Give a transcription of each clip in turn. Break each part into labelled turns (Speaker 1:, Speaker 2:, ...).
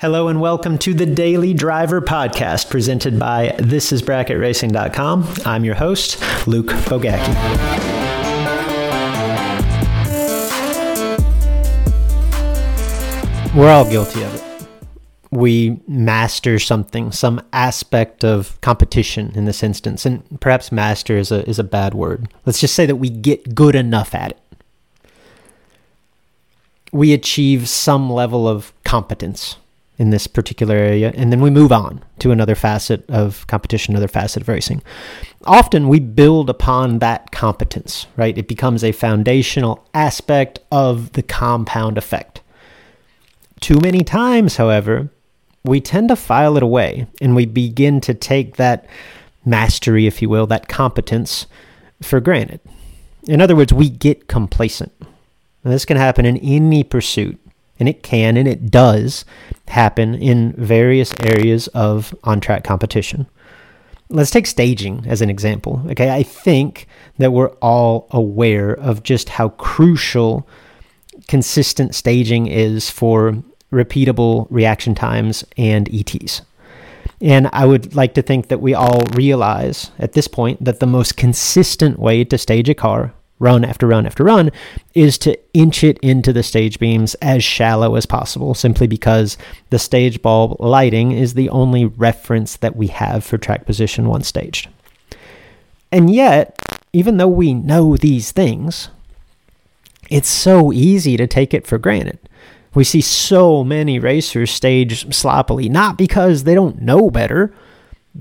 Speaker 1: Hello and welcome to the Daily Driver Podcast presented by thisisbracketracing.com. I'm your host, Luke Bogacki. We're all guilty of it. We master something, some aspect of competition in this instance, and perhaps master is a, is a bad word. Let's just say that we get good enough at it. We achieve some level of competence in this particular area, and then we move on to another facet of competition, another facet of racing. Often we build upon that competence, right? It becomes a foundational aspect of the compound effect. Too many times, however, we tend to file it away and we begin to take that mastery, if you will, that competence for granted. In other words, we get complacent. And this can happen in any pursuit and it can and it does happen in various areas of on track competition. Let's take staging as an example. Okay, I think that we're all aware of just how crucial consistent staging is for repeatable reaction times and ETs. And I would like to think that we all realize at this point that the most consistent way to stage a car run after run after run is to inch it into the stage beams as shallow as possible, simply because the stage bulb lighting is the only reference that we have for track position once staged. And yet, even though we know these things, it's so easy to take it for granted. We see so many racers stage sloppily, not because they don't know better,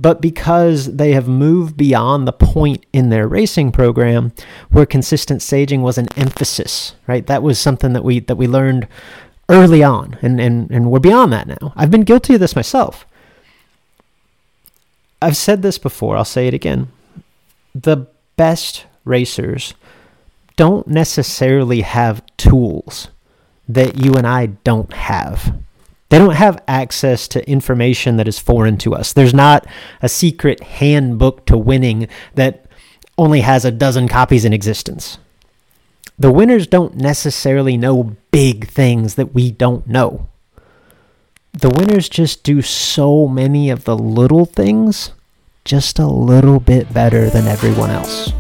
Speaker 1: but because they have moved beyond the point in their racing program where consistent staging was an emphasis, right? That was something that we that we learned early on, and and and we're beyond that now. I've been guilty of this myself. I've said this before. I'll say it again. The best racers don't necessarily have tools that you and I don't have. They don't have access to information that is foreign to us. There's not a secret handbook to winning that only has a dozen copies in existence. The winners don't necessarily know big things that we don't know. The winners just do so many of the little things just a little bit better than everyone else.